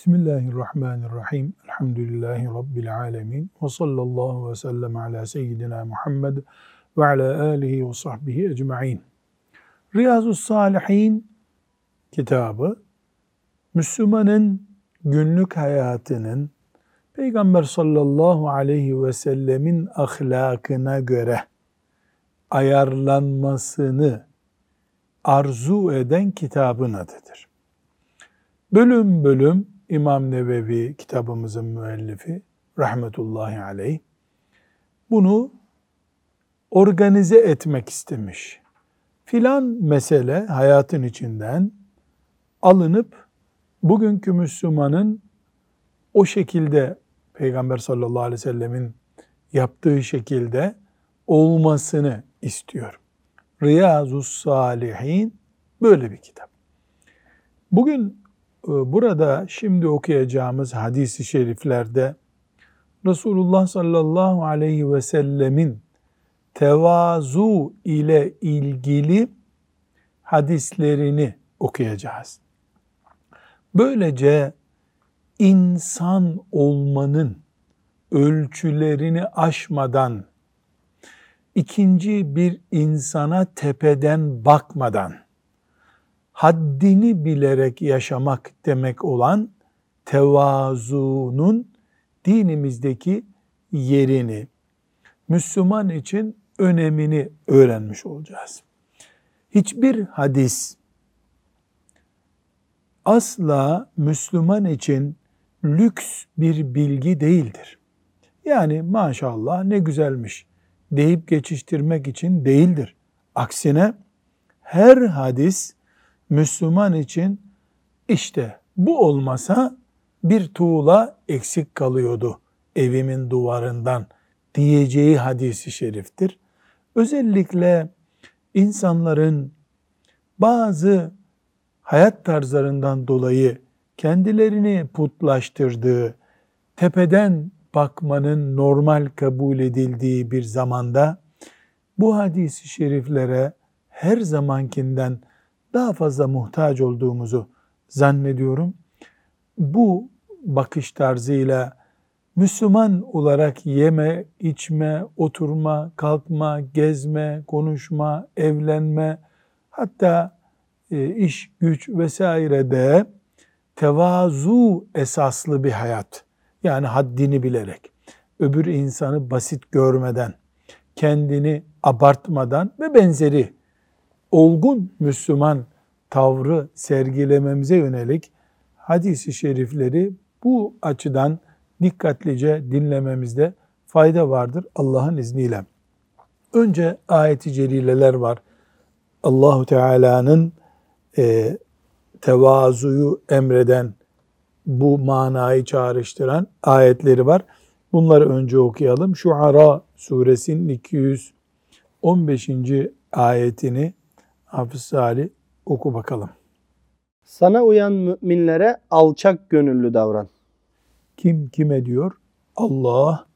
Bismillahirrahmanirrahim. Elhamdülillahi Rabbil alemin. Ve sallallahu ve sellem ala seyyidina Muhammed ve ala alihi ve sahbihi ecma'in. Riyazu Salihin kitabı, Müslümanın günlük hayatının Peygamber sallallahu aleyhi ve sellemin ahlakına göre ayarlanmasını arzu eden kitabın adıdır. Bölüm bölüm İmam Nevevi kitabımızın müellifi rahmetullahi aleyh bunu organize etmek istemiş. Filan mesele hayatın içinden alınıp bugünkü Müslümanın o şekilde Peygamber sallallahu aleyhi ve sellemin yaptığı şekilde olmasını istiyor. Riyazus Salihin böyle bir kitap. Bugün burada şimdi okuyacağımız hadisi şeriflerde Resulullah sallallahu aleyhi ve sellemin tevazu ile ilgili hadislerini okuyacağız. Böylece insan olmanın ölçülerini aşmadan, ikinci bir insana tepeden bakmadan, haddini bilerek yaşamak demek olan tevazunun dinimizdeki yerini, Müslüman için önemini öğrenmiş olacağız. Hiçbir hadis asla Müslüman için lüks bir bilgi değildir. Yani maşallah ne güzelmiş deyip geçiştirmek için değildir. Aksine her hadis Müslüman için işte bu olmasa bir tuğla eksik kalıyordu evimin duvarından diyeceği hadisi şeriftir. Özellikle insanların bazı hayat tarzlarından dolayı kendilerini putlaştırdığı, tepeden bakmanın normal kabul edildiği bir zamanda bu hadisi şeriflere her zamankinden daha fazla muhtaç olduğumuzu zannediyorum. Bu bakış tarzıyla Müslüman olarak yeme, içme, oturma, kalkma, gezme, konuşma, evlenme, hatta e, iş, güç vesaire de tevazu esaslı bir hayat. Yani haddini bilerek, öbür insanı basit görmeden, kendini abartmadan ve benzeri olgun Müslüman tavrı sergilememize yönelik hadisi şerifleri bu açıdan dikkatlice dinlememizde fayda vardır Allah'ın izniyle. Önce ayeti celileler var. Allahu Teala'nın e, tevazuyu emreden, bu manayı çağrıştıran ayetleri var. Bunları önce okuyalım. Şuara suresinin 215. ayetini Hafız Salih oku bakalım. Sana uyan müminlere alçak gönüllü davran. Kim kime diyor? Allah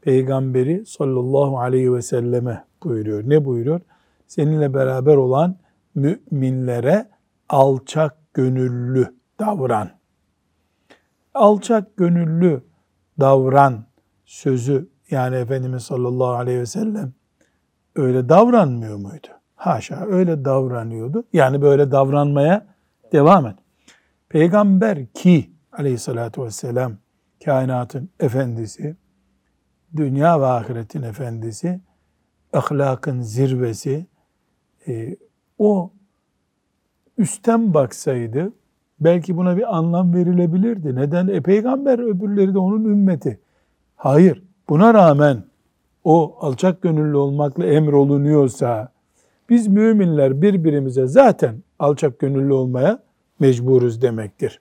peygamberi sallallahu aleyhi ve selleme buyuruyor. Ne buyuruyor? Seninle beraber olan müminlere alçak gönüllü davran. Alçak gönüllü davran sözü yani Efendimiz sallallahu aleyhi ve sellem öyle davranmıyor muydu? Haşa öyle davranıyordu. Yani böyle davranmaya devam et. Peygamber ki aleyhissalatü vesselam kainatın efendisi, dünya ve ahiretin efendisi, ahlakın zirvesi, e, o üstten baksaydı belki buna bir anlam verilebilirdi. Neden? E peygamber öbürleri de onun ümmeti. Hayır. Buna rağmen o alçak gönüllü olmakla emrolunuyorsa, biz müminler birbirimize zaten alçak gönüllü olmaya mecburuz demektir.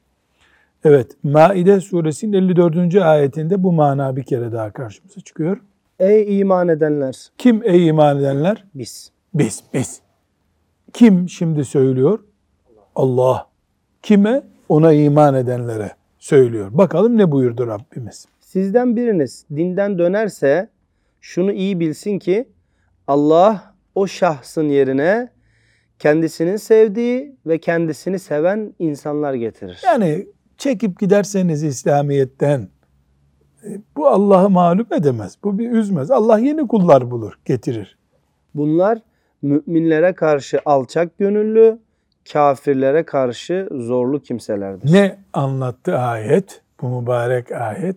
Evet, Maide suresinin 54. ayetinde bu mana bir kere daha karşımıza çıkıyor. Ey iman edenler! Kim ey iman edenler? Biz. Biz, biz. Kim şimdi söylüyor? Allah. Kime? Ona iman edenlere söylüyor. Bakalım ne buyurdu Rabbimiz? Sizden biriniz dinden dönerse şunu iyi bilsin ki Allah o şahsın yerine kendisinin sevdiği ve kendisini seven insanlar getirir. Yani çekip giderseniz İslamiyet'ten e, bu Allah'ı mağlup edemez. Bu bir üzmez. Allah yeni kullar bulur, getirir. Bunlar müminlere karşı alçak gönüllü, kafirlere karşı zorlu kimselerdir. Ne anlattı ayet? Bu mübarek ayet.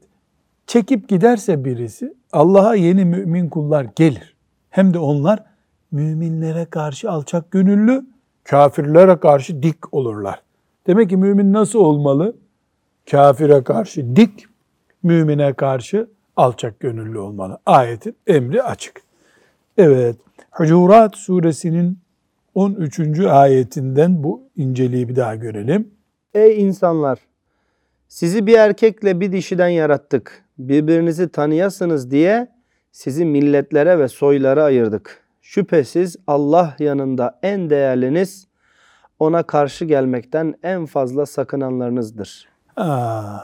Çekip giderse birisi Allah'a yeni mümin kullar gelir. Hem de onlar müminlere karşı alçak gönüllü, kafirlere karşı dik olurlar. Demek ki mümin nasıl olmalı? Kafire karşı dik, mümine karşı alçak gönüllü olmalı. Ayetin emri açık. Evet, Hucurat suresinin 13. ayetinden bu inceliği bir daha görelim. Ey insanlar! Sizi bir erkekle bir dişiden yarattık. Birbirinizi tanıyasınız diye sizi milletlere ve soylara ayırdık. Şüphesiz Allah yanında en değerliniz, ona karşı gelmekten en fazla sakınanlarınızdır. Aa,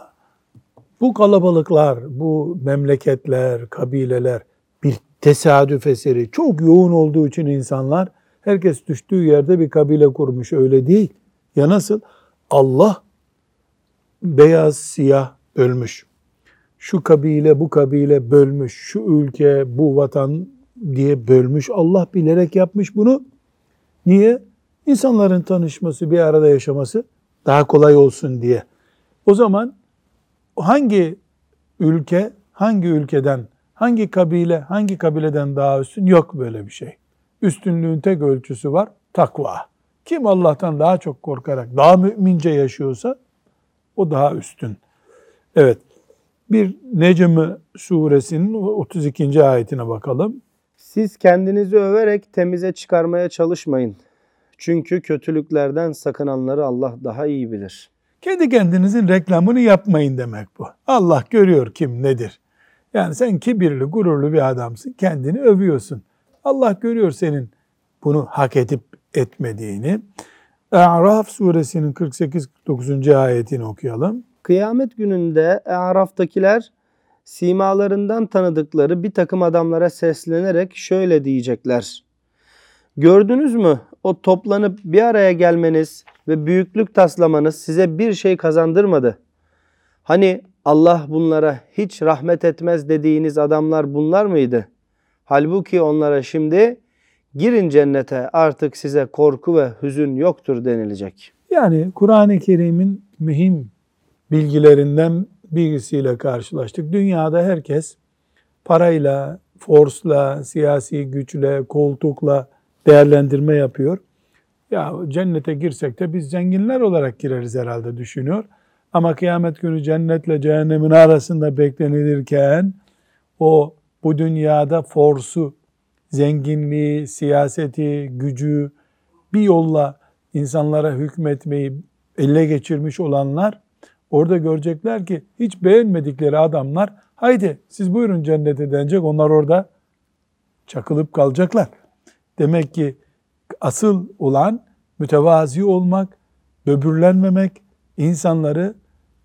bu kalabalıklar, bu memleketler, kabileler bir tesadüf eseri. Çok yoğun olduğu için insanlar herkes düştüğü yerde bir kabile kurmuş. Öyle değil. Ya nasıl? Allah beyaz siyah bölmüş. Şu kabile bu kabile bölmüş. Şu ülke bu vatan diye bölmüş. Allah bilerek yapmış bunu. Niye? İnsanların tanışması, bir arada yaşaması daha kolay olsun diye. O zaman hangi ülke, hangi ülkeden, hangi kabile, hangi kabileden daha üstün? Yok böyle bir şey. Üstünlüğün tek ölçüsü var, takva. Kim Allah'tan daha çok korkarak, daha mümince yaşıyorsa o daha üstün. Evet, bir Necm suresinin 32. ayetine bakalım. Siz kendinizi överek temize çıkarmaya çalışmayın. Çünkü kötülüklerden sakınanları Allah daha iyi bilir. Kendi kendinizin reklamını yapmayın demek bu. Allah görüyor kim nedir. Yani sen kibirli, gururlu bir adamsın. Kendini övüyorsun. Allah görüyor senin bunu hak edip etmediğini. A'raf suresinin 48-49. ayetini okuyalım. Kıyamet gününde Araf'takiler simalarından tanıdıkları bir takım adamlara seslenerek şöyle diyecekler. Gördünüz mü o toplanıp bir araya gelmeniz ve büyüklük taslamanız size bir şey kazandırmadı. Hani Allah bunlara hiç rahmet etmez dediğiniz adamlar bunlar mıydı? Halbuki onlara şimdi girin cennete artık size korku ve hüzün yoktur denilecek. Yani Kur'an-ı Kerim'in mühim bilgilerinden birisiyle karşılaştık. Dünyada herkes parayla, forsla, siyasi güçle, koltukla değerlendirme yapıyor. Ya cennete girsek de biz zenginler olarak gireriz herhalde düşünüyor. Ama kıyamet günü cennetle cehennemin arasında beklenilirken o bu dünyada forsu, zenginliği, siyaseti, gücü bir yolla insanlara hükmetmeyi elle geçirmiş olanlar orada görecekler ki hiç beğenmedikleri adamlar haydi siz buyurun cennete denecek onlar orada çakılıp kalacaklar. Demek ki asıl olan mütevazi olmak, böbürlenmemek, insanları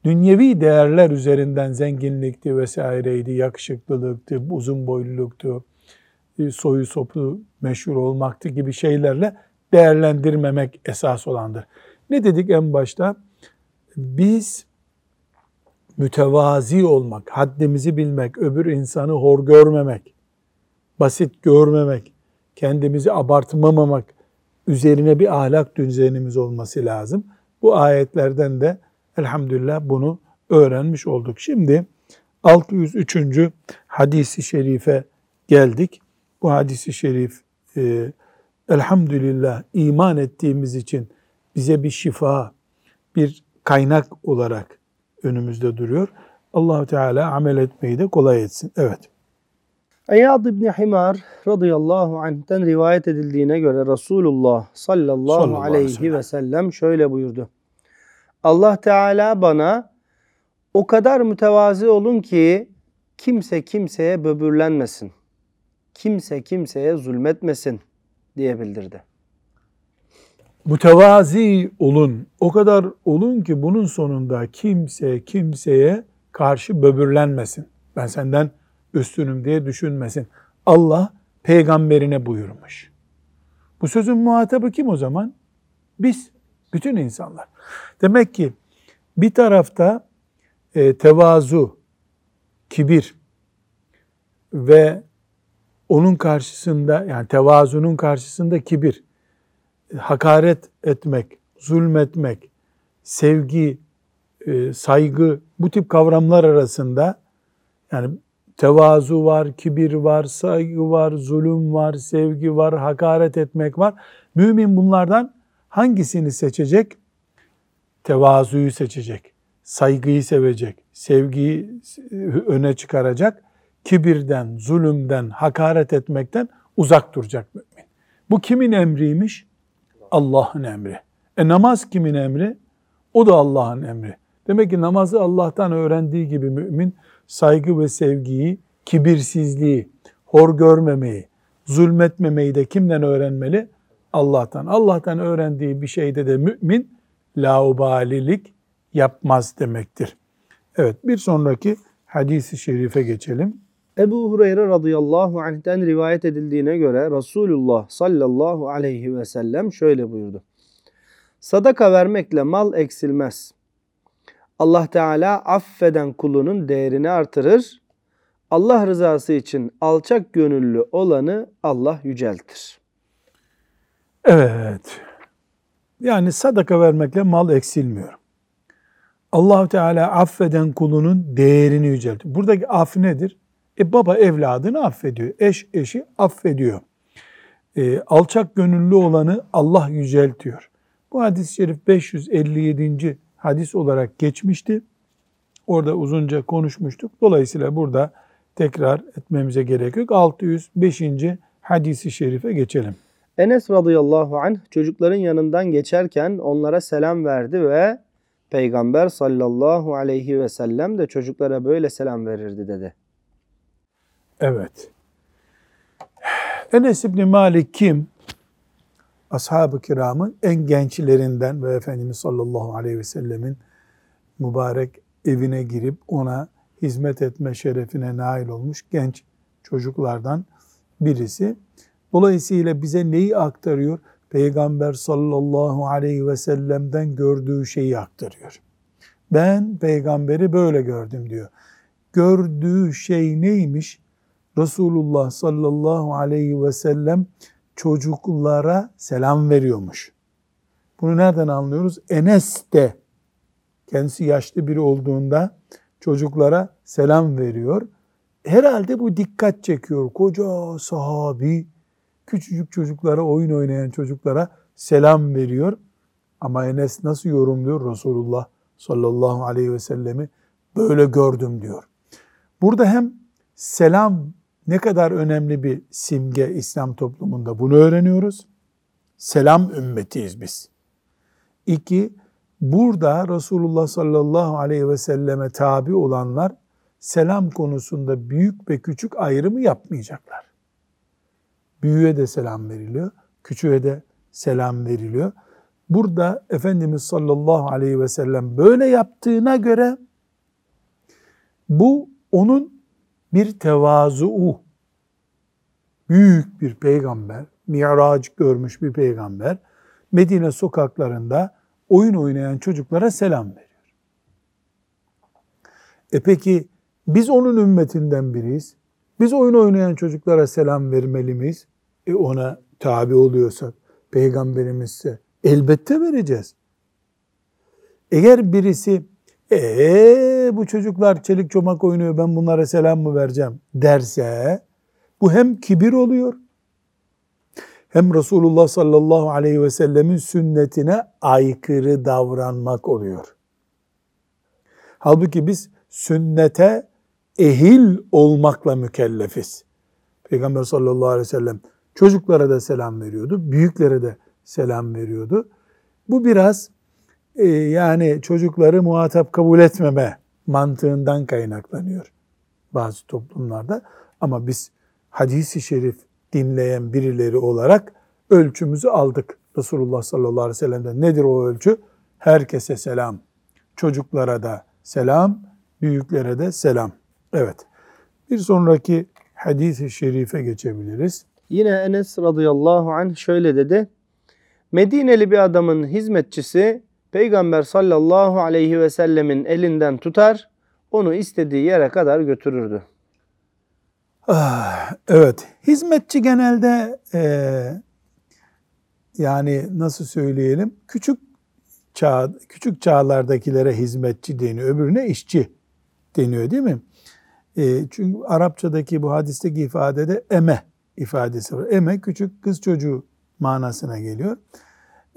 dünyevi değerler üzerinden zenginlikti vesaireydi, yakışıklılıktı, uzun boyluluktu, e, soyu sopu meşhur olmaktı gibi şeylerle değerlendirmemek esas olandır. Ne dedik en başta? Biz mütevazi olmak, haddimizi bilmek, öbür insanı hor görmemek, basit görmemek, kendimizi abartmamamak üzerine bir ahlak düzenimiz olması lazım. Bu ayetlerden de elhamdülillah bunu öğrenmiş olduk. Şimdi 603. hadisi şerife geldik. Bu hadisi şerif e, elhamdülillah iman ettiğimiz için bize bir şifa, bir kaynak olarak önümüzde duruyor. Allahu Teala amel etmeyi de kolay etsin. Evet. Eyyad İbni Himar radıyallahu anh'ten rivayet edildiğine göre Resulullah sallallahu, Sallallahu aleyhi sellem. ve sellem şöyle buyurdu. Allah Teala bana o kadar mütevazi olun ki kimse kimseye böbürlenmesin. Kimse kimseye zulmetmesin diye bildirdi. Mütevazi olun. O kadar olun ki bunun sonunda kimse kimseye karşı böbürlenmesin. Ben senden üstünüm diye düşünmesin. Allah peygamberine buyurmuş. Bu sözün muhatabı kim o zaman? Biz, bütün insanlar. Demek ki Bir tarafta e, tevazu, kibir ve onun karşısında yani tevazunun karşısında kibir, hakaret etmek, zulmetmek, sevgi, e, saygı bu tip kavramlar arasında yani tevazu var, kibir var, saygı var, zulüm var, sevgi var, hakaret etmek var. Mümin bunlardan hangisini seçecek? Tevazuyu seçecek, saygıyı sevecek, sevgiyi öne çıkaracak, kibirden, zulümden, hakaret etmekten uzak duracak mümin. Bu kimin emriymiş? Allah'ın emri. E namaz kimin emri? O da Allah'ın emri. Demek ki namazı Allah'tan öğrendiği gibi mümin saygı ve sevgiyi, kibirsizliği, hor görmemeyi, zulmetmemeyi de kimden öğrenmeli? Allah'tan. Allah'tan öğrendiği bir şeyde de mümin laubalilik yapmaz demektir. Evet bir sonraki hadisi şerife geçelim. Ebu Hureyre radıyallahu anh'ten rivayet edildiğine göre Resulullah sallallahu aleyhi ve sellem şöyle buyurdu. Sadaka vermekle mal eksilmez. Allah Teala affeden kulunun değerini artırır. Allah rızası için alçak gönüllü olanı Allah yüceltir. Evet. Yani sadaka vermekle mal eksilmiyor. allah Teala affeden kulunun değerini yüceltiyor. Buradaki af nedir? E baba evladını affediyor. Eş eşi affediyor. E, alçak gönüllü olanı Allah yüceltiyor. Bu hadis-i şerif 557. hadis olarak geçmişti. Orada uzunca konuşmuştuk. Dolayısıyla burada tekrar etmemize gerek yok. 605. hadisi şerife geçelim. Enes radıyallahu anh çocukların yanından geçerken onlara selam verdi ve Peygamber sallallahu aleyhi ve sellem de çocuklara böyle selam verirdi dedi. Evet. Enes İbni Malik kim? Ashab-ı kiramın en gençlerinden ve Efendimiz sallallahu aleyhi ve sellemin mübarek evine girip ona hizmet etme şerefine nail olmuş genç çocuklardan birisi. Dolayısıyla bize neyi aktarıyor? Peygamber sallallahu aleyhi ve sellem'den gördüğü şeyi aktarıyor. Ben peygamberi böyle gördüm diyor. Gördüğü şey neymiş? Resulullah sallallahu aleyhi ve sellem çocuklara selam veriyormuş. Bunu nereden anlıyoruz? Enes de kendisi yaşlı biri olduğunda çocuklara selam veriyor. Herhalde bu dikkat çekiyor. Koca sahabi küçücük çocuklara, oyun oynayan çocuklara selam veriyor. Ama Enes nasıl yorumluyor? Resulullah sallallahu aleyhi ve sellemi böyle gördüm diyor. Burada hem selam ne kadar önemli bir simge İslam toplumunda bunu öğreniyoruz. Selam ümmetiyiz biz. İki, burada Resulullah sallallahu aleyhi ve selleme tabi olanlar selam konusunda büyük ve küçük ayrımı yapmayacaklar. Büyüğe de selam veriliyor, küçüğe de selam veriliyor. Burada Efendimiz sallallahu aleyhi ve sellem böyle yaptığına göre bu onun bir tevazu, büyük bir peygamber, miraç görmüş bir peygamber, Medine sokaklarında oyun oynayan çocuklara selam veriyor. E peki biz onun ümmetinden biriyiz. Biz oyun oynayan çocuklara selam vermeli miyiz? E ona tabi oluyorsak, peygamberimizse elbette vereceğiz. Eğer birisi ee bu çocuklar çelik çomak oynuyor ben bunlara selam mı vereceğim derse bu hem kibir oluyor hem Resulullah sallallahu aleyhi ve sellemin sünnetine aykırı davranmak oluyor. Halbuki biz sünnete ehil olmakla mükellefiz. Peygamber sallallahu aleyhi ve sellem çocuklara da selam veriyordu, büyüklere de selam veriyordu. Bu biraz yani çocukları muhatap kabul etmeme mantığından kaynaklanıyor bazı toplumlarda. Ama biz hadisi şerif dinleyen birileri olarak ölçümüzü aldık. Resulullah sallallahu aleyhi ve sellem'den nedir o ölçü? Herkese selam, çocuklara da selam, büyüklere de selam. Evet. Bir sonraki hadis-i şerife geçebiliriz. Yine Enes radıyallahu anh şöyle dedi. Medineli bir adamın hizmetçisi Peygamber sallallahu aleyhi ve sellemin elinden tutar, onu istediği yere kadar götürürdü. Ah, evet. Hizmetçi genelde eee, yani nasıl söyleyelim küçük çağ küçük çağlardakilere hizmetçi deniyor. Öbürüne işçi deniyor değil mi? Eee, çünkü Arapçadaki bu hadisteki ifadede eme ifadesi var. Eme küçük kız çocuğu manasına geliyor.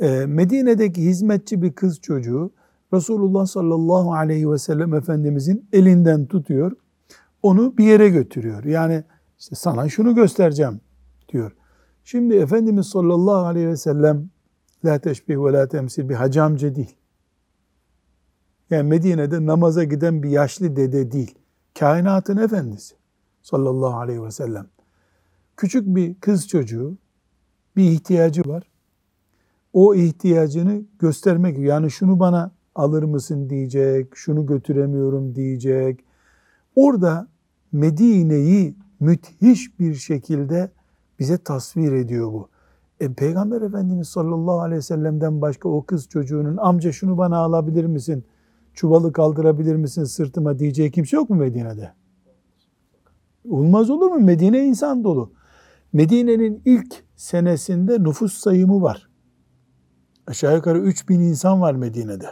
Eee, Medine'deki hizmetçi bir kız çocuğu Resulullah sallallahu aleyhi ve sellem Efendimizin elinden tutuyor onu bir yere götürüyor. Yani işte sana şunu göstereceğim diyor. Şimdi Efendimiz sallallahu aleyhi ve sellem la teşbih ve la temsil bir hacı amca değil. Yani Medine'de namaza giden bir yaşlı dede değil. Kainatın efendisi sallallahu aleyhi ve sellem. Küçük bir kız çocuğu bir ihtiyacı var. O ihtiyacını göstermek yani şunu bana alır mısın diyecek, şunu götüremiyorum diyecek. Orada Medine'yi müthiş bir şekilde bize tasvir ediyor bu. E, Peygamber Efendimiz sallallahu aleyhi ve sellem'den başka o kız çocuğunun amca şunu bana alabilir misin? Çuvalı kaldırabilir misin sırtıma diyeceği kimse yok mu Medine'de? Olmaz olur mu? Medine insan dolu. Medine'nin ilk senesinde nüfus sayımı var. Aşağı yukarı 3000 insan var Medine'de.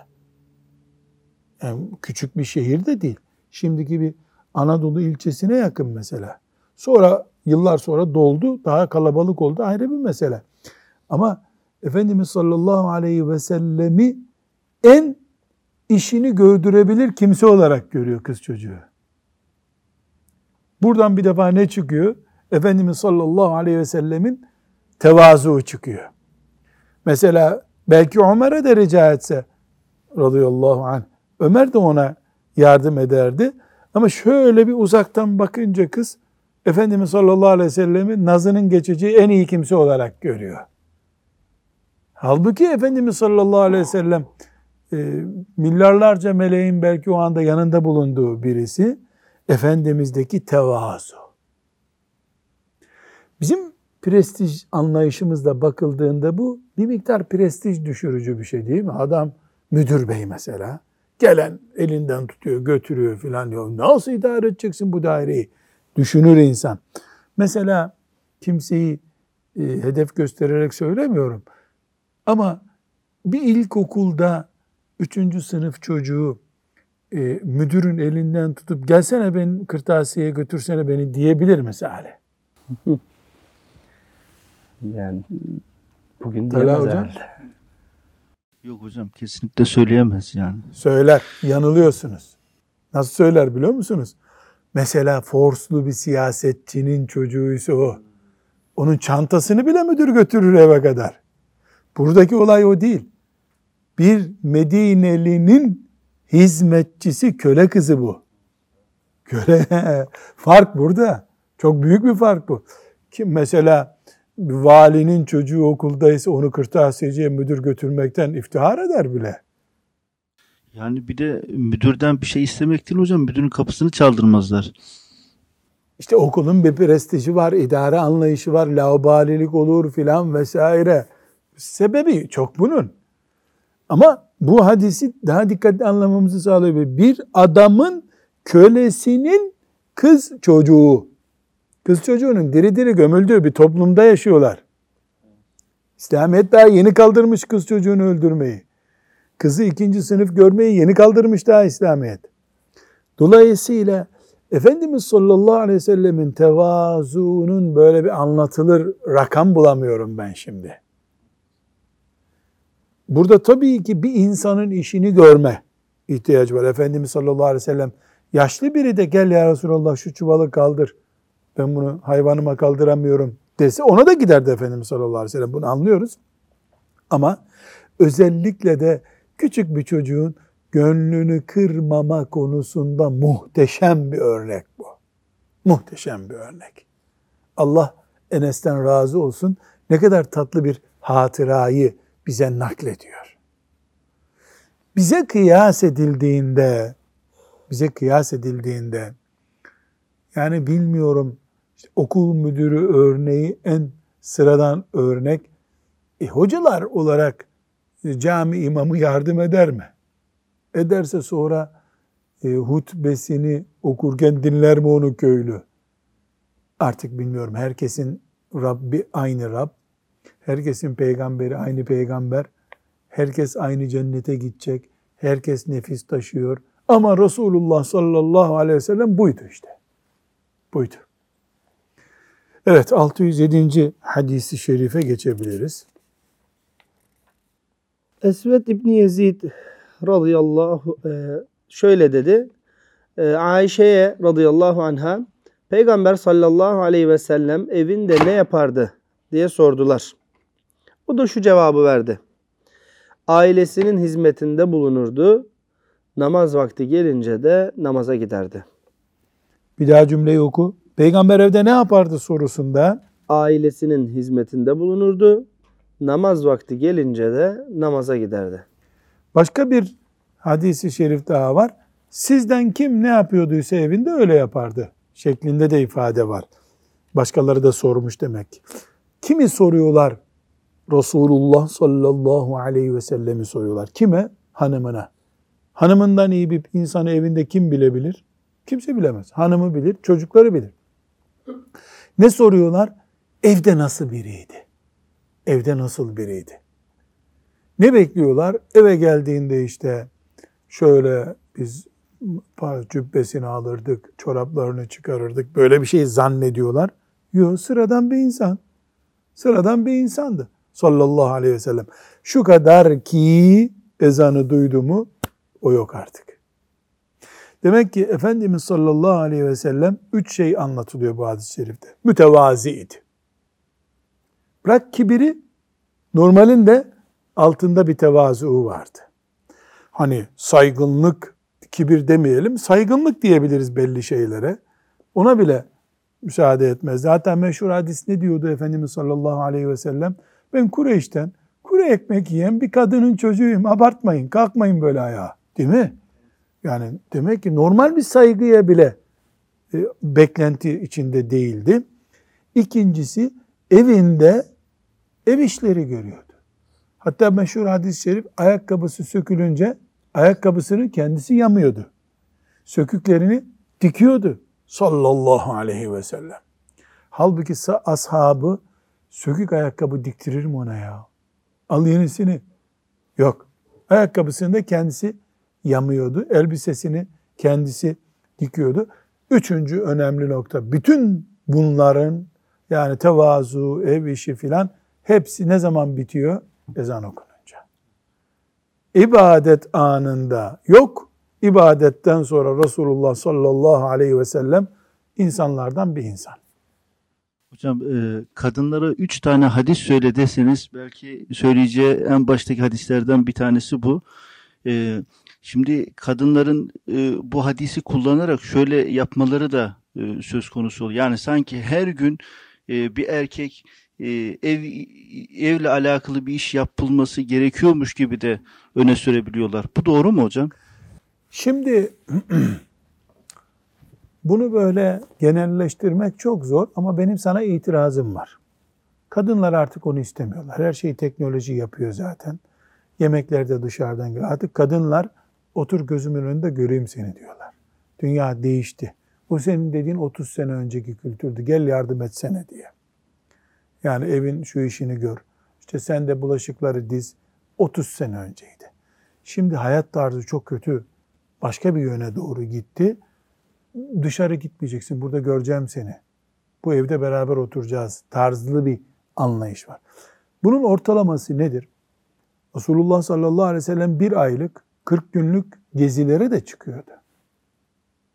Yani küçük bir şehir de değil. Şimdiki bir Anadolu ilçesine yakın mesela. Sonra yıllar sonra doldu, daha kalabalık oldu ayrı bir mesele. Ama Efendimiz sallallahu aleyhi ve sellemi en işini gördürebilir kimse olarak görüyor kız çocuğu. Buradan bir defa ne çıkıyor? Efendimiz sallallahu aleyhi ve sellemin tevazu çıkıyor. Mesela belki Ömer'e de rica etse radıyallahu anh, Ömer de ona yardım ederdi. Ama şöyle bir uzaktan bakınca kız Efendimiz sallallahu aleyhi ve sellemi nazının geçeceği en iyi kimse olarak görüyor. Halbuki Efendimiz sallallahu aleyhi ve sellem e, milyarlarca meleğin belki o anda yanında bulunduğu birisi Efendimiz'deki tevazu. Bizim prestij anlayışımızda bakıldığında bu bir miktar prestij düşürücü bir şey değil mi? Adam müdür bey mesela gelen elinden tutuyor götürüyor filan diyor. Nasıl idare edeceksin bu daireyi? Düşünür insan. Mesela kimseyi e, hedef göstererek söylemiyorum. Ama bir ilkokulda üçüncü sınıf çocuğu e, müdürün elinden tutup gelsene beni kırtasiyeye götürsene beni diyebilir mesela. Yani bugün diyemez hocam? herhalde. Yok hocam kesinlikle söyleyemez yani. Söyler. Yanılıyorsunuz. Nasıl söyler biliyor musunuz? Mesela forslu bir siyasetçinin çocuğuysa o. Onun çantasını bile müdür götürür eve kadar. Buradaki olay o değil. Bir Medineli'nin hizmetçisi köle kızı bu. Köle. fark burada. Çok büyük bir fark bu. Kim mesela valinin çocuğu okuldaysa onu kırtasiyeciye müdür götürmekten iftihar eder bile. Yani bir de müdürden bir şey istemek değil hocam. Müdürün kapısını çaldırmazlar. İşte okulun bir prestiji var, idare anlayışı var, laubalilik olur filan vesaire. Sebebi çok bunun. Ama bu hadisi daha dikkatli anlamamızı sağlıyor. Bir adamın kölesinin kız çocuğu, kız çocuğunun diri diri gömüldüğü bir toplumda yaşıyorlar. İslamiyet daha yeni kaldırmış kız çocuğunu öldürmeyi. Kızı ikinci sınıf görmeyi yeni kaldırmış daha İslamiyet. Dolayısıyla Efendimiz sallallahu aleyhi ve sellemin tevazuunun böyle bir anlatılır rakam bulamıyorum ben şimdi. Burada tabii ki bir insanın işini görme ihtiyacı var. Efendimiz sallallahu aleyhi ve sellem yaşlı biri de gel ya Resulallah şu çuvalı kaldır. Ben bunu hayvanıma kaldıramıyorum dese ona da giderdi Efendimiz sallallahu aleyhi ve sellem. Bunu anlıyoruz. Ama özellikle de küçük bir çocuğun gönlünü kırmama konusunda muhteşem bir örnek bu. Muhteşem bir örnek. Allah Enes'ten razı olsun. Ne kadar tatlı bir hatırayı bize naklediyor. Bize kıyas edildiğinde, bize kıyas edildiğinde, yani bilmiyorum işte okul müdürü örneği en sıradan örnek. E, hocalar olarak e, cami imamı yardım eder mi? Ederse sonra e, hutbesini okurken dinler mi onu köylü? Artık bilmiyorum. Herkesin Rabbi aynı Rab. Herkesin peygamberi aynı peygamber. Herkes aynı cennete gidecek. Herkes nefis taşıyor. Ama Resulullah sallallahu aleyhi ve sellem buydu işte. Buydu. Evet 607. hadisi şerife geçebiliriz. Esved İbni Yezid radıyallahu e, şöyle dedi. E, Ayşe'ye radıyallahu anha Peygamber sallallahu aleyhi ve sellem evinde ne yapardı diye sordular. O da şu cevabı verdi. Ailesinin hizmetinde bulunurdu. Namaz vakti gelince de namaza giderdi. Bir daha cümleyi oku. Peygamber evde ne yapardı sorusunda Ailesinin hizmetinde bulunurdu. Namaz vakti gelince de namaza giderdi. başka bir hadisi şerif daha var. Sizden kim ne yapıyorduysa evinde öyle yapardı şeklinde de ifade var. Başkaları da sormuş demek. Kimi soruyorlar? Resulullah sallallahu aleyhi ve sellemi soruyorlar. Kime? Hanımına. Hanımından iyi bir insanı evinde kim bilebilir? Kimse bilemez. Hanımı bilir, çocukları bilir. Ne soruyorlar? Evde nasıl biriydi? Evde nasıl biriydi? Ne bekliyorlar? Eve geldiğinde işte şöyle biz cübbesini alırdık, çoraplarını çıkarırdık. Böyle bir şey zannediyorlar. Yok sıradan bir insan. Sıradan bir insandı. Sallallahu aleyhi ve sellem. Şu kadar ki ezanı duydu mu o yok artık. Demek ki Efendimiz sallallahu aleyhi ve sellem üç şey anlatılıyor bu hadis-i şerifte. Mütevaziydi. Bırak kibiri, normalinde altında bir tevazu vardı. Hani saygınlık, kibir demeyelim, saygınlık diyebiliriz belli şeylere. Ona bile müsaade etmez. Zaten meşhur hadis ne diyordu Efendimiz sallallahu aleyhi ve sellem? Ben Kureyş'ten kuru ekmek yiyen bir kadının çocuğuyum. Abartmayın, kalkmayın böyle ayağa. Değil mi? Yani demek ki normal bir saygıya bile e, beklenti içinde değildi. İkincisi evinde ev işleri görüyordu. Hatta meşhur hadis-i şerif ayakkabısı sökülünce ayakkabısını kendisi yamıyordu. Söküklerini dikiyordu sallallahu aleyhi ve sellem. Halbuki ashabı sökük ayakkabı diktirir mi ona ya? Al yenisini. Yok. Ayakkabısını da kendisi yamıyordu. Elbisesini kendisi dikiyordu. Üçüncü önemli nokta. Bütün bunların yani tevazu, ev işi filan hepsi ne zaman bitiyor? Ezan okununca. İbadet anında yok. İbadetten sonra Resulullah sallallahu aleyhi ve sellem insanlardan bir insan. Hocam e, kadınlara üç tane hadis söyle deseniz belki söyleyeceği en baştaki hadislerden bir tanesi bu. E, şimdi kadınların e, bu hadisi kullanarak şöyle yapmaları da e, söz konusu oluyor. Yani sanki her gün e, bir erkek e, ev evle alakalı bir iş yapılması gerekiyormuş gibi de öne sürebiliyorlar. Bu doğru mu hocam? Şimdi bunu böyle genelleştirmek çok zor ama benim sana itirazım var. Kadınlar artık onu istemiyorlar. Her şeyi teknoloji yapıyor zaten. Yemekler de dışarıdan geliyor. Artık kadınlar otur gözümün önünde göreyim seni diyorlar. Dünya değişti. Bu senin dediğin 30 sene önceki kültürdü. Gel yardım etsene diye. Yani evin şu işini gör. İşte sen de bulaşıkları diz. 30 sene önceydi. Şimdi hayat tarzı çok kötü. Başka bir yöne doğru gitti. Dışarı gitmeyeceksin. Burada göreceğim seni. Bu evde beraber oturacağız. Tarzlı bir anlayış var. Bunun ortalaması nedir? Resulullah sallallahu aleyhi ve sellem bir aylık 40 günlük gezilere de çıkıyordu.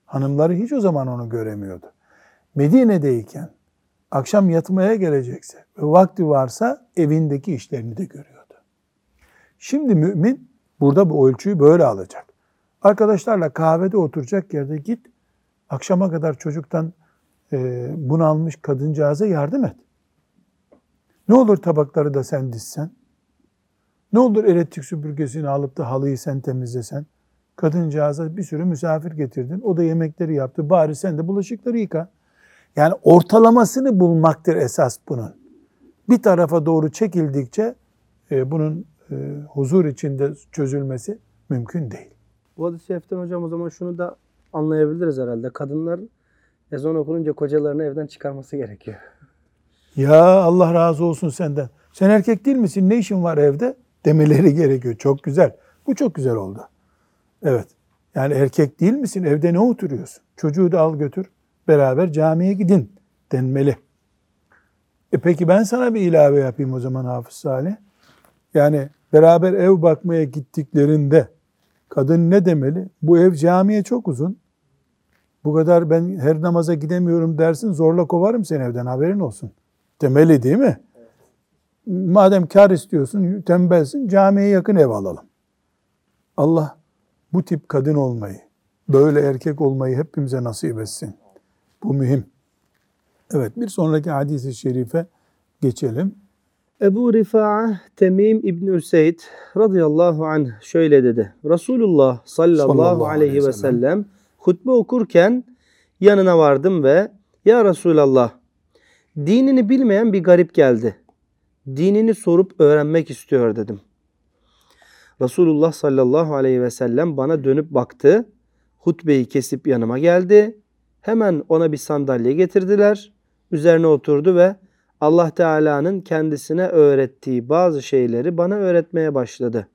Hanımları hiç o zaman onu göremiyordu. Medine'deyken akşam yatmaya gelecekse ve vakti varsa evindeki işlerini de görüyordu. Şimdi mümin burada bu ölçüyü böyle alacak. Arkadaşlarla kahvede oturacak yerde git akşama kadar çocuktan e, bunalmış kadıncağıza yardım et. Ne olur tabakları da sen dizsen? Ne olur elektrik süpürgesini alıp da halıyı sen temizlesen? Kadıncağıza bir sürü misafir getirdin. O da yemekleri yaptı. Bari sen de bulaşıkları yıka. Yani ortalamasını bulmaktır esas bunun. Bir tarafa doğru çekildikçe e, bunun e, huzur içinde çözülmesi mümkün değil. Bu hadis-i şeriften hocam o zaman şunu da anlayabiliriz herhalde. Kadınlar ezan okununca kocalarını evden çıkarması gerekiyor. Ya Allah razı olsun senden. Sen erkek değil misin? Ne işin var evde? Demeleri gerekiyor. Çok güzel. Bu çok güzel oldu. Evet. Yani erkek değil misin? Evde ne oturuyorsun? Çocuğu da al götür. Beraber camiye gidin denmeli. E peki ben sana bir ilave yapayım o zaman Hafız Salih. Yani beraber ev bakmaya gittiklerinde kadın ne demeli? Bu ev camiye çok uzun. Bu kadar ben her namaza gidemiyorum dersin zorla kovarım seni evden haberin olsun. Demeli değil mi? Madem kar istiyorsun, tembelsin, camiye yakın ev alalım. Allah bu tip kadın olmayı, böyle erkek olmayı hepimize nasip etsin. Bu mühim. Evet, bir sonraki hadisi şerife geçelim. Ebu Rifa'a Temim İbn Üseyd radıyallahu anh şöyle dedi. Resulullah sallallahu, Sallallahu aleyhi ve sellem hutbe okurken yanına vardım ve ya Resulallah dinini bilmeyen bir garip geldi. Dinini sorup öğrenmek istiyor dedim. Resulullah sallallahu aleyhi ve sellem bana dönüp baktı. Hutbeyi kesip yanıma geldi. Hemen ona bir sandalye getirdiler. Üzerine oturdu ve Allah Teala'nın kendisine öğrettiği bazı şeyleri bana öğretmeye başladı.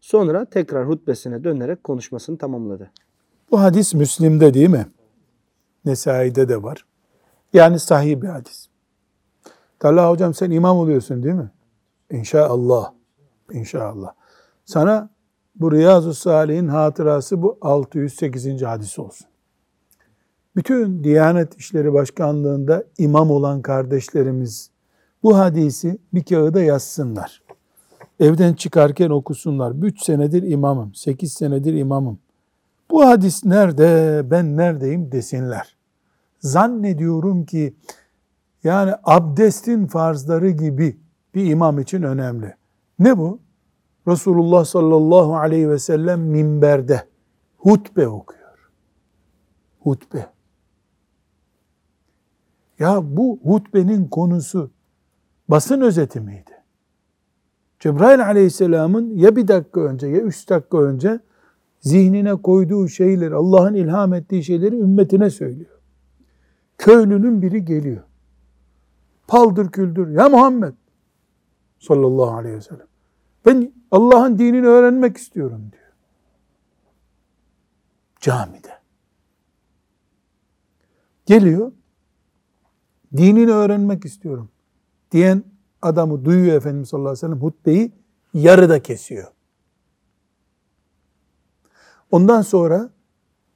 Sonra tekrar hutbesine dönerek konuşmasını tamamladı. Bu hadis Müslim'de değil mi? Nesai'de de var. Yani sahih bir hadis. Talha hocam sen imam oluyorsun değil mi? İnşallah. İnşallah. Sana bu Riyazu Salih'in hatırası bu 608. hadis olsun. Bütün Diyanet İşleri Başkanlığı'nda imam olan kardeşlerimiz bu hadisi bir kağıda yazsınlar. Evden çıkarken okusunlar. 3 senedir imamım, 8 senedir imamım. Bu hadis nerede, ben neredeyim desinler. Zannediyorum ki yani abdestin farzları gibi bir imam için önemli. Ne bu? Resulullah sallallahu aleyhi ve sellem minberde hutbe okuyor. Hutbe. Ya bu hutbenin konusu basın özeti miydi? Cebrail aleyhisselamın ya bir dakika önce ya üç dakika önce zihnine koyduğu şeyleri, Allah'ın ilham ettiği şeyleri ümmetine söylüyor. Köylünün biri geliyor. Paldır küldür. Ya Muhammed sallallahu aleyhi ve sellem. Ben Allah'ın dinini öğrenmek istiyorum diyor. Camide. Geliyor. Dinini öğrenmek istiyorum diyen adamı duyuyor Efendimiz sallallahu aleyhi ve sellem hutbeyi yarıda kesiyor. Ondan sonra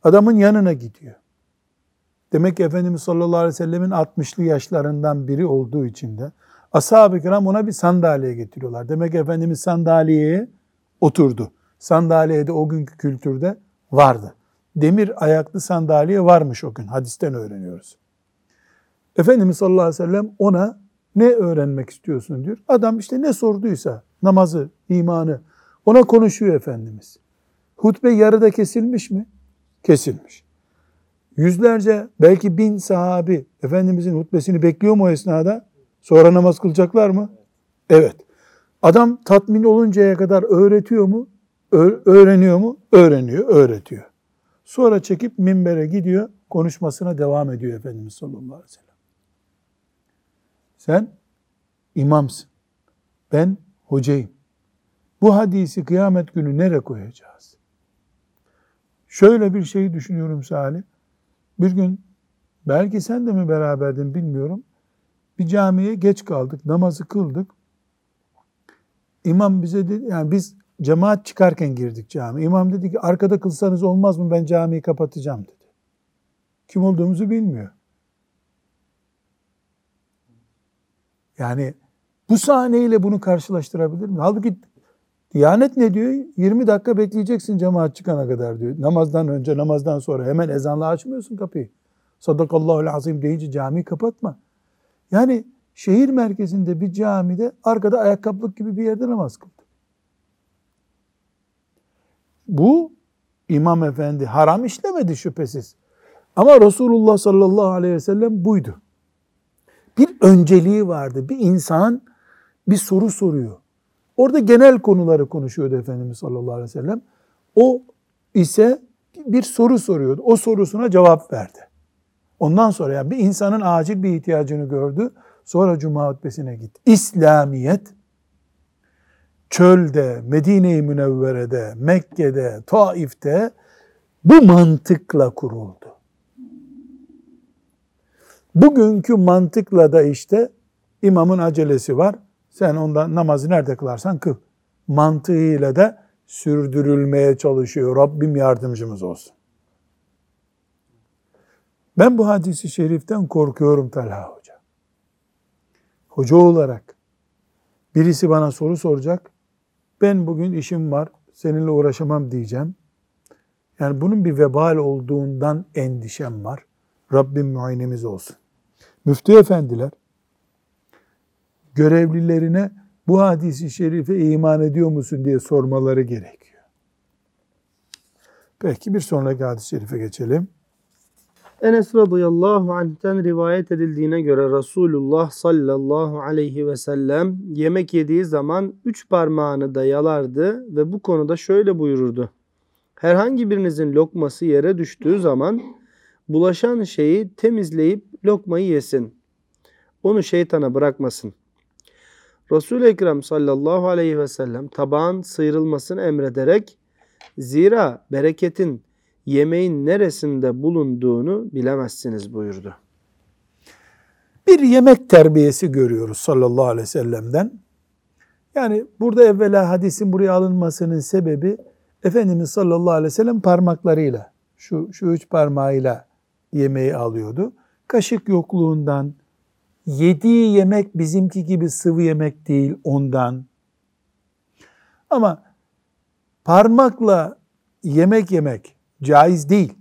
adamın yanına gidiyor. Demek ki Efendimiz sallallahu aleyhi ve sellemin 60'lı yaşlarından biri olduğu için de ashab-ı kiram ona bir sandalye getiriyorlar. Demek ki Efendimiz sandalyeye oturdu. Sandalyede o günkü kültürde vardı. Demir ayaklı sandalye varmış o gün. Hadisten öğreniyoruz. Efendimiz sallallahu aleyhi ve sellem ona ne öğrenmek istiyorsun diyor. Adam işte ne sorduysa namazı, imanı ona konuşuyor Efendimiz. Hutbe yarıda kesilmiş mi? Kesilmiş. Yüzlerce belki bin sahabi Efendimizin hutbesini bekliyor mu o esnada? Sonra namaz kılacaklar mı? Evet. Adam tatmin oluncaya kadar öğretiyor mu? Ö- öğreniyor mu? Öğreniyor, öğretiyor. Sonra çekip minbere gidiyor, konuşmasına devam ediyor Efendimiz sallallahu aleyhi ve sellem. Sen imamsın. Ben hocayım. Bu hadisi kıyamet günü nereye koyacağız? Şöyle bir şey düşünüyorum Salih. Bir gün belki sen de mi beraberdin bilmiyorum. Bir camiye geç kaldık, namazı kıldık. İmam bize dedi, yani biz cemaat çıkarken girdik cami. İmam dedi ki arkada kılsanız olmaz mı ben camiyi kapatacağım dedi. Kim olduğumuzu bilmiyor. Yani bu sahneyle bunu karşılaştırabilir mi? Halbuki Diyanet ne diyor? 20 dakika bekleyeceksin cemaat çıkana kadar diyor. Namazdan önce, namazdan sonra hemen ezanla açmıyorsun kapıyı. Sadakallahu azim deyince camiyi kapatma. Yani şehir merkezinde bir camide arkada ayakkabılık gibi bir yerde namaz kıldı. Bu İmam Efendi haram işlemedi şüphesiz. Ama Resulullah sallallahu aleyhi ve sellem buydu. Bir önceliği vardı. Bir insan bir soru soruyor. Orada genel konuları konuşuyordu Efendimiz sallallahu aleyhi ve sellem. O ise bir soru soruyordu. O sorusuna cevap verdi. Ondan sonra yani bir insanın acil bir ihtiyacını gördü. Sonra Cuma hutbesine gitti. İslamiyet çölde, Medine-i Münevvere'de, Mekke'de, Taif'te bu mantıkla kuruldu. Bugünkü mantıkla da işte imamın acelesi var. Sen ondan namazı nerede kılarsan kıl. Mantığıyla da sürdürülmeye çalışıyor. Rabbim yardımcımız olsun. Ben bu hadisi şeriften korkuyorum Talha Hoca. Hoca olarak birisi bana soru soracak. Ben bugün işim var, seninle uğraşamam diyeceğim. Yani bunun bir vebal olduğundan endişem var. Rabbim muayenemiz olsun. Müftü efendiler görevlilerine bu hadisi şerife iman ediyor musun diye sormaları gerekiyor. Peki bir sonraki hadis-i şerife geçelim. Enes radıyallahu anh'ten rivayet edildiğine göre Resulullah sallallahu aleyhi ve sellem yemek yediği zaman üç parmağını da yalardı ve bu konuda şöyle buyururdu. Herhangi birinizin lokması yere düştüğü zaman bulaşan şeyi temizleyip lokmayı yesin. Onu şeytana bırakmasın. Resul-i Ekrem sallallahu aleyhi ve sellem tabağın sıyrılmasını emrederek zira bereketin yemeğin neresinde bulunduğunu bilemezsiniz buyurdu. Bir yemek terbiyesi görüyoruz sallallahu aleyhi ve sellem'den. Yani burada evvela hadisin buraya alınmasının sebebi Efendimiz sallallahu aleyhi ve sellem parmaklarıyla, şu, şu üç parmağıyla yemeği alıyordu. Kaşık yokluğundan, yediği yemek bizimki gibi sıvı yemek değil ondan. Ama parmakla yemek yemek caiz değil.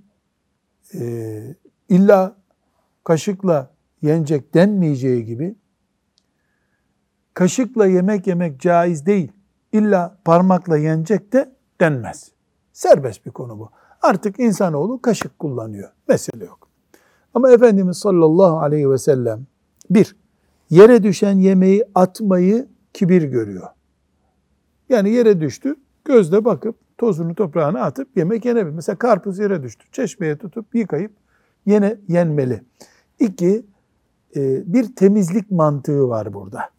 Ee, illa kaşıkla yenecek denmeyeceği gibi kaşıkla yemek yemek caiz değil. İlla parmakla yenecek de denmez. Serbest bir konu bu. Artık insanoğlu kaşık kullanıyor. Mesele yok. Ama Efendimiz sallallahu aleyhi ve sellem bir, yere düşen yemeği atmayı kibir görüyor. Yani yere düştü, gözle bakıp tozunu toprağına atıp yemek yenebilir. Mesela karpuz yere düştü, çeşmeye tutup yıkayıp yine yenmeli. İki, e, bir temizlik mantığı var burada.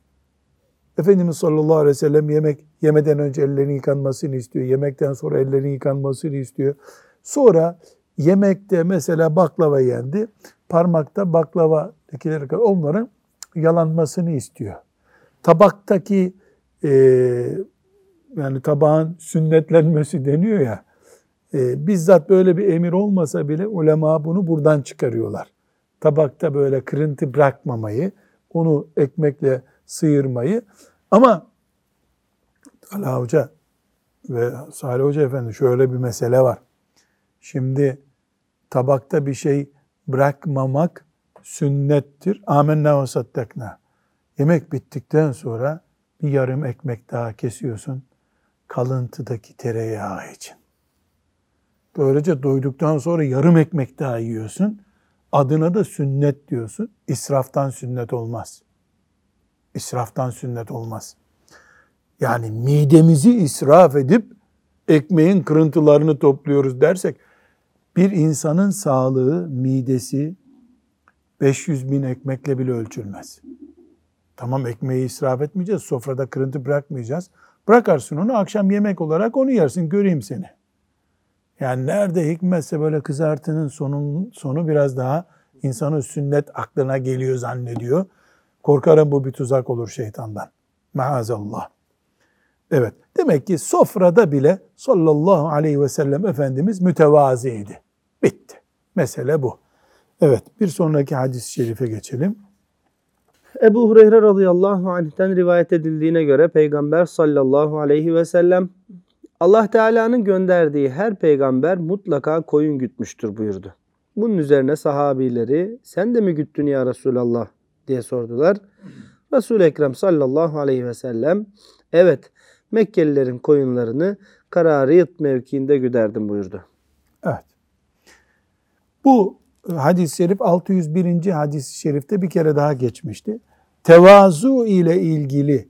Efendimiz sallallahu aleyhi ve sellem yemek yemeden önce ellerini yıkanmasını istiyor. Yemekten sonra ellerini yıkanmasını istiyor. Sonra yemekte mesela baklava yendi. Parmakta baklava lekeleri onların yalanmasını istiyor. Tabaktaki e, yani tabağın sünnetlenmesi deniyor ya e, bizzat böyle bir emir olmasa bile ulema bunu buradan çıkarıyorlar. Tabakta böyle kırıntı bırakmamayı, onu ekmekle sıyırmayı ama Allah Hoca ve Salih Hoca Efendi şöyle bir mesele var. Şimdi tabakta bir şey bırakmamak sünnettir. Amenna ve sattakna. Yemek bittikten sonra bir yarım ekmek daha kesiyorsun kalıntıdaki tereyağı için. Böylece doyduktan sonra yarım ekmek daha yiyorsun. Adına da sünnet diyorsun. İsraftan sünnet olmaz. İsraftan sünnet olmaz. Yani midemizi israf edip ekmeğin kırıntılarını topluyoruz dersek bir insanın sağlığı, midesi 500 bin ekmekle bile ölçülmez. Tamam ekmeği israf etmeyeceğiz, sofrada kırıntı bırakmayacağız. Bırakarsın onu akşam yemek olarak onu yersin, göreyim seni. Yani nerede hikmetse böyle kızartının sonun, sonu biraz daha insanın sünnet aklına geliyor zannediyor. Korkarım bu bir tuzak olur şeytandan. Maazallah. Evet. Demek ki sofrada bile sallallahu aleyhi ve sellem Efendimiz mütevaziydi. Bitti. Mesele bu. Evet. Bir sonraki hadis-i şerife geçelim. Ebu Hureyre radıyallahu anh'ten rivayet edildiğine göre Peygamber sallallahu aleyhi ve sellem Allah Teala'nın gönderdiği her peygamber mutlaka koyun gütmüştür buyurdu. Bunun üzerine sahabileri sen de mi güttün ya Resulallah diye sordular. Resul-i Ekrem sallallahu aleyhi ve sellem evet Mekkelilerin koyunlarını Karariyet mevkiinde güderdim buyurdu. Evet. Bu hadis-i şerif 601. hadis-i şerifte bir kere daha geçmişti. Tevazu ile ilgili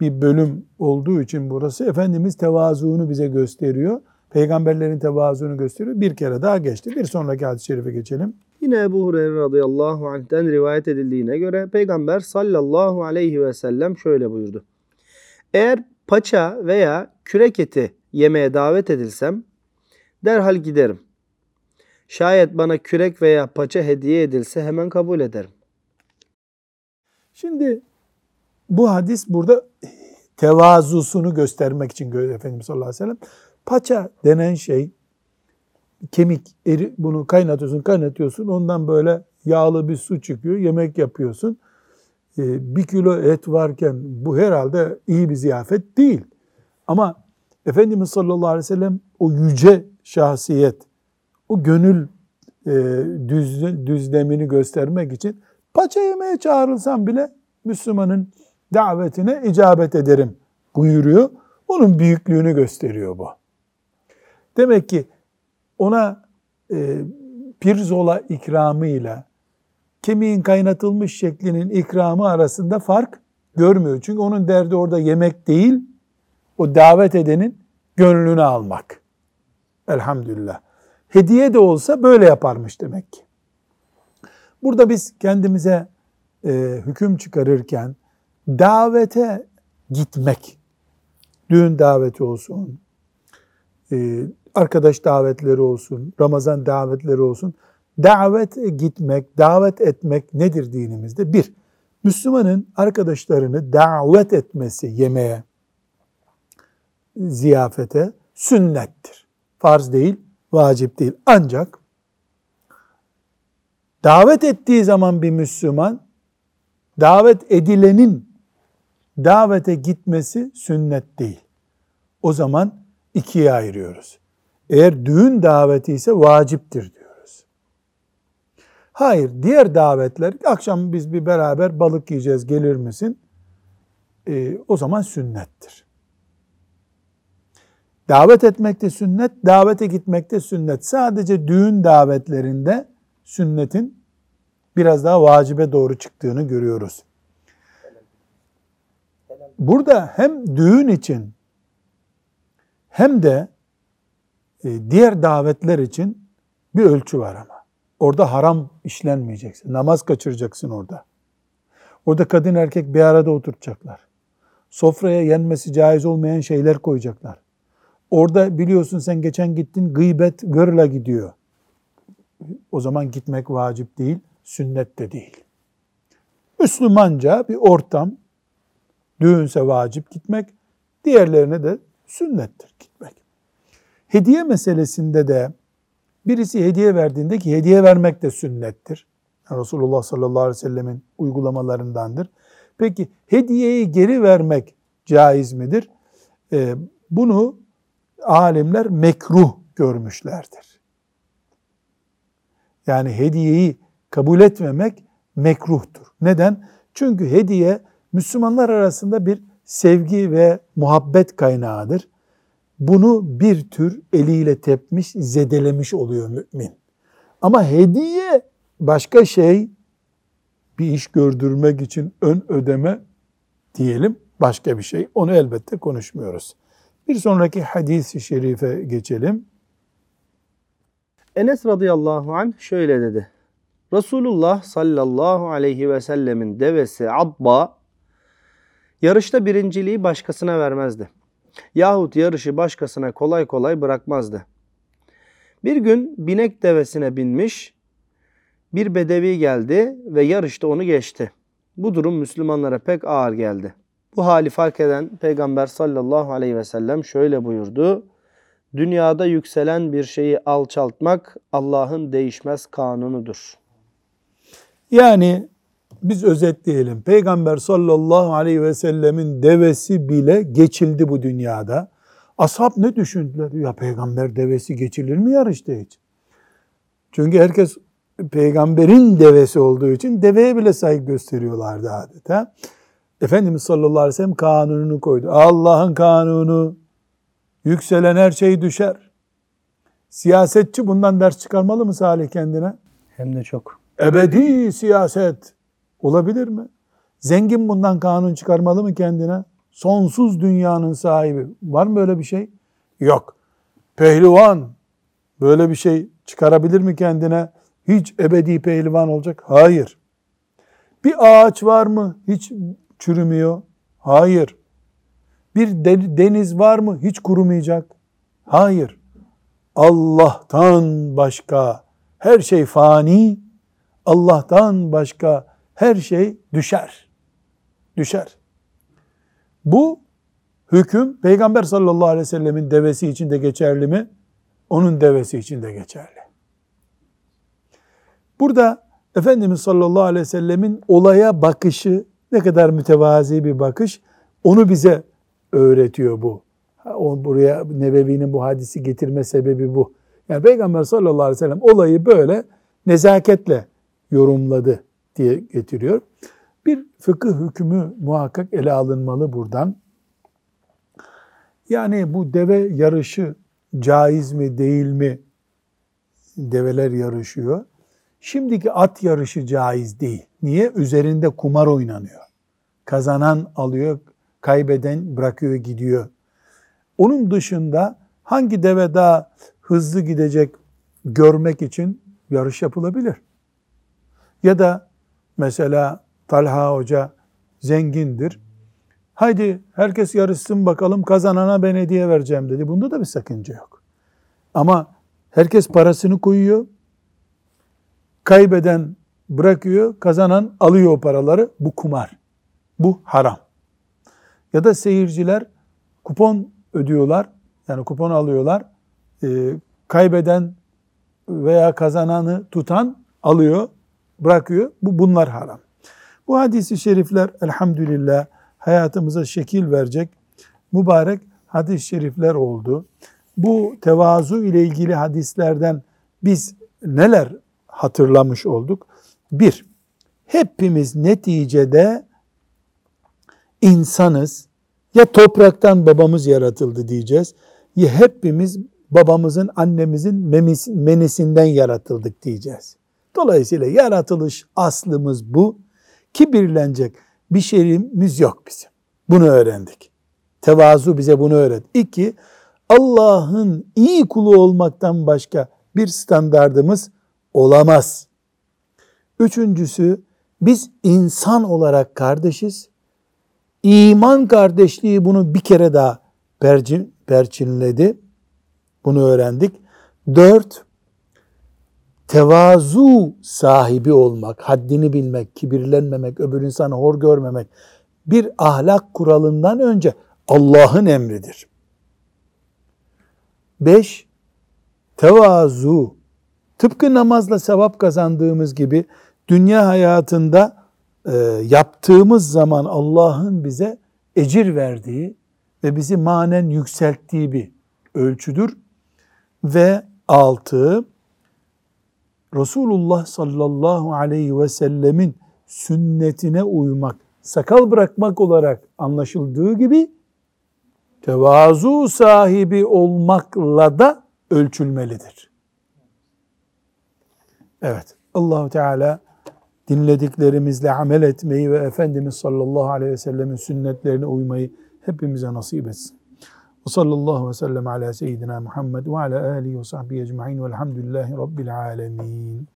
bir bölüm olduğu için burası Efendimiz tevazuunu bize gösteriyor. Peygamberlerin tevazuunu gösteriyor. Bir kere daha geçti. Bir sonraki hadis-i şerife geçelim. Yine Ebu Hureyre radıyallahu anh'ten rivayet edildiğine göre Peygamber sallallahu aleyhi ve sellem şöyle buyurdu. Eğer paça veya kürek eti yemeye davet edilsem derhal giderim. Şayet bana kürek veya paça hediye edilse hemen kabul ederim. Şimdi bu hadis burada tevazusunu göstermek için gö- Efendimiz sallallahu aleyhi ve sellem paça denen şey kemik eri bunu kaynatıyorsun kaynatıyorsun ondan böyle yağlı bir su çıkıyor yemek yapıyorsun. Ee, bir kilo et varken bu herhalde iyi bir ziyafet değil. Ama Efendimiz sallallahu aleyhi ve sellem o yüce şahsiyet, o gönül e, düz, düzlemini göstermek için paça yemeye çağrılsam bile Müslümanın davetine icabet ederim buyuruyor. Onun büyüklüğünü gösteriyor bu. Demek ki ona e, pirzola ikramıyla kemiğin kaynatılmış şeklinin ikramı arasında fark görmüyor. Çünkü onun derdi orada yemek değil, o davet edenin gönlünü almak. Elhamdülillah. Hediye de olsa böyle yaparmış demek ki. Burada biz kendimize e, hüküm çıkarırken davete gitmek, düğün daveti olsun, e, arkadaş davetleri olsun, Ramazan davetleri olsun, davet gitmek, davet etmek nedir dinimizde? Bir, Müslümanın arkadaşlarını davet etmesi yemeğe, ziyafete sünnettir. Farz değil, vacip değil. Ancak davet ettiği zaman bir Müslüman davet edilenin davete gitmesi sünnet değil. O zaman ikiye ayırıyoruz. Eğer düğün daveti ise vaciptir diyoruz. Hayır, diğer davetler, akşam biz bir beraber balık yiyeceğiz gelir misin? Ee, o zaman sünnettir. Davet etmek de sünnet, davete gitmek de sünnet. Sadece düğün davetlerinde sünnetin biraz daha vacibe doğru çıktığını görüyoruz. Burada hem düğün için hem de e, diğer davetler için bir ölçü var ama. Orada haram işlenmeyeceksin. Namaz kaçıracaksın orada. Orada kadın erkek bir arada oturacaklar. Sofraya yenmesi caiz olmayan şeyler koyacaklar. Orada biliyorsun sen geçen gittin gıybet gırla gidiyor. O zaman gitmek vacip değil, sünnet de değil. Müslümanca bir ortam, düğünse vacip gitmek, diğerlerine de sünnettir gitmek. Hediye meselesinde de birisi hediye verdiğinde ki hediye vermek de sünnettir. Yani Resulullah sallallahu aleyhi ve sellemin uygulamalarındandır. Peki hediyeyi geri vermek caiz midir? Ee, bunu alimler mekruh görmüşlerdir. Yani hediyeyi kabul etmemek mekruhtur. Neden? Çünkü hediye Müslümanlar arasında bir sevgi ve muhabbet kaynağıdır. Bunu bir tür eliyle tepmiş, zedelemiş oluyor mümin. Ama hediye başka şey, bir iş gördürmek için ön ödeme diyelim başka bir şey. Onu elbette konuşmuyoruz. Bir sonraki hadis-i şerife geçelim. Enes radıyallahu anh şöyle dedi. Resulullah sallallahu aleyhi ve sellemin devesi Abba yarışta birinciliği başkasına vermezdi. Yahut yarışı başkasına kolay kolay bırakmazdı. Bir gün binek devesine binmiş bir bedevi geldi ve yarışta onu geçti. Bu durum Müslümanlara pek ağır geldi. Bu hali fark eden Peygamber sallallahu aleyhi ve sellem şöyle buyurdu. Dünyada yükselen bir şeyi alçaltmak Allah'ın değişmez kanunudur. Yani biz özetleyelim. Peygamber sallallahu aleyhi ve sellemin devesi bile geçildi bu dünyada. Ashab ne düşündüler? Ya peygamber devesi geçilir mi yarışta hiç? Çünkü herkes peygamberin devesi olduğu için deveye bile saygı gösteriyorlardı adeta. Efendimiz sallallahu aleyhi ve sellem kanununu koydu. Allah'ın kanunu yükselen her şey düşer. Siyasetçi bundan ders çıkarmalı mı Salih kendine? Hem de çok. Ebedi siyaset olabilir mi? Zengin bundan kanun çıkarmalı mı kendine? sonsuz dünyanın sahibi. Var mı böyle bir şey? Yok. Pehlivan böyle bir şey çıkarabilir mi kendine? Hiç ebedi pehlivan olacak? Hayır. Bir ağaç var mı? Hiç çürümüyor? Hayır. Bir de- deniz var mı? Hiç kurumayacak? Hayır. Allah'tan başka her şey fani, Allah'tan başka her şey düşer. Düşer. Bu hüküm Peygamber sallallahu aleyhi ve sellemin devesi için de geçerli mi? Onun devesi için de geçerli. Burada Efendimiz sallallahu aleyhi ve sellemin olaya bakışı ne kadar mütevazi bir bakış onu bize öğretiyor bu. O buraya Nebevi'nin bu hadisi getirme sebebi bu. Yani Peygamber sallallahu aleyhi ve sellem olayı böyle nezaketle yorumladı diye getiriyor. Bir fıkıh hükmü muhakkak ele alınmalı buradan. Yani bu deve yarışı caiz mi değil mi? Develer yarışıyor. Şimdiki at yarışı caiz değil. Niye? Üzerinde kumar oynanıyor. Kazanan alıyor, kaybeden bırakıyor gidiyor. Onun dışında hangi deve daha hızlı gidecek görmek için yarış yapılabilir. Ya da mesela Talha Hoca zengindir. Haydi herkes yarışsın bakalım kazanana ben hediye vereceğim dedi. Bunda da bir sakınca yok. Ama herkes parasını koyuyor. Kaybeden bırakıyor, kazanan alıyor o paraları. Bu kumar. Bu haram. Ya da seyirciler kupon ödüyorlar. Yani kupon alıyorlar. Ee, kaybeden veya kazananı tutan alıyor, bırakıyor. Bu bunlar haram. Bu hadisi şerifler elhamdülillah hayatımıza şekil verecek mübarek hadis-i şerifler oldu. Bu tevazu ile ilgili hadislerden biz neler hatırlamış olduk? Bir, hepimiz neticede insanız. Ya topraktan babamız yaratıldı diyeceğiz. Ya hepimiz babamızın, annemizin menisinden yaratıldık diyeceğiz. Dolayısıyla yaratılış aslımız bu. Kibirlenecek bir şeyimiz yok bizim. Bunu öğrendik. Tevazu bize bunu öğret. İki, Allah'ın iyi kulu olmaktan başka bir standardımız olamaz. Üçüncüsü, biz insan olarak kardeşiz. İman kardeşliği bunu bir kere daha perçin, perçinledi. Bunu öğrendik. Dört, tevazu sahibi olmak, haddini bilmek, kibirlenmemek, öbür insanı hor görmemek bir ahlak kuralından önce Allah'ın emridir. Beş, tevazu. Tıpkı namazla sevap kazandığımız gibi dünya hayatında e, yaptığımız zaman Allah'ın bize ecir verdiği ve bizi manen yükselttiği bir ölçüdür. Ve altı, Resulullah sallallahu aleyhi ve sellemin sünnetine uymak, sakal bırakmak olarak anlaşıldığı gibi tevazu sahibi olmakla da ölçülmelidir. Evet, Allahu Teala dinlediklerimizle amel etmeyi ve Efendimiz sallallahu aleyhi ve sellemin sünnetlerine uymayı hepimize nasip etsin. Ve sallallahu ve sellem ala seyyidina Muhammed ve ala alihi ve sahbihi ecma'in velhamdülillahi rabbil alemin.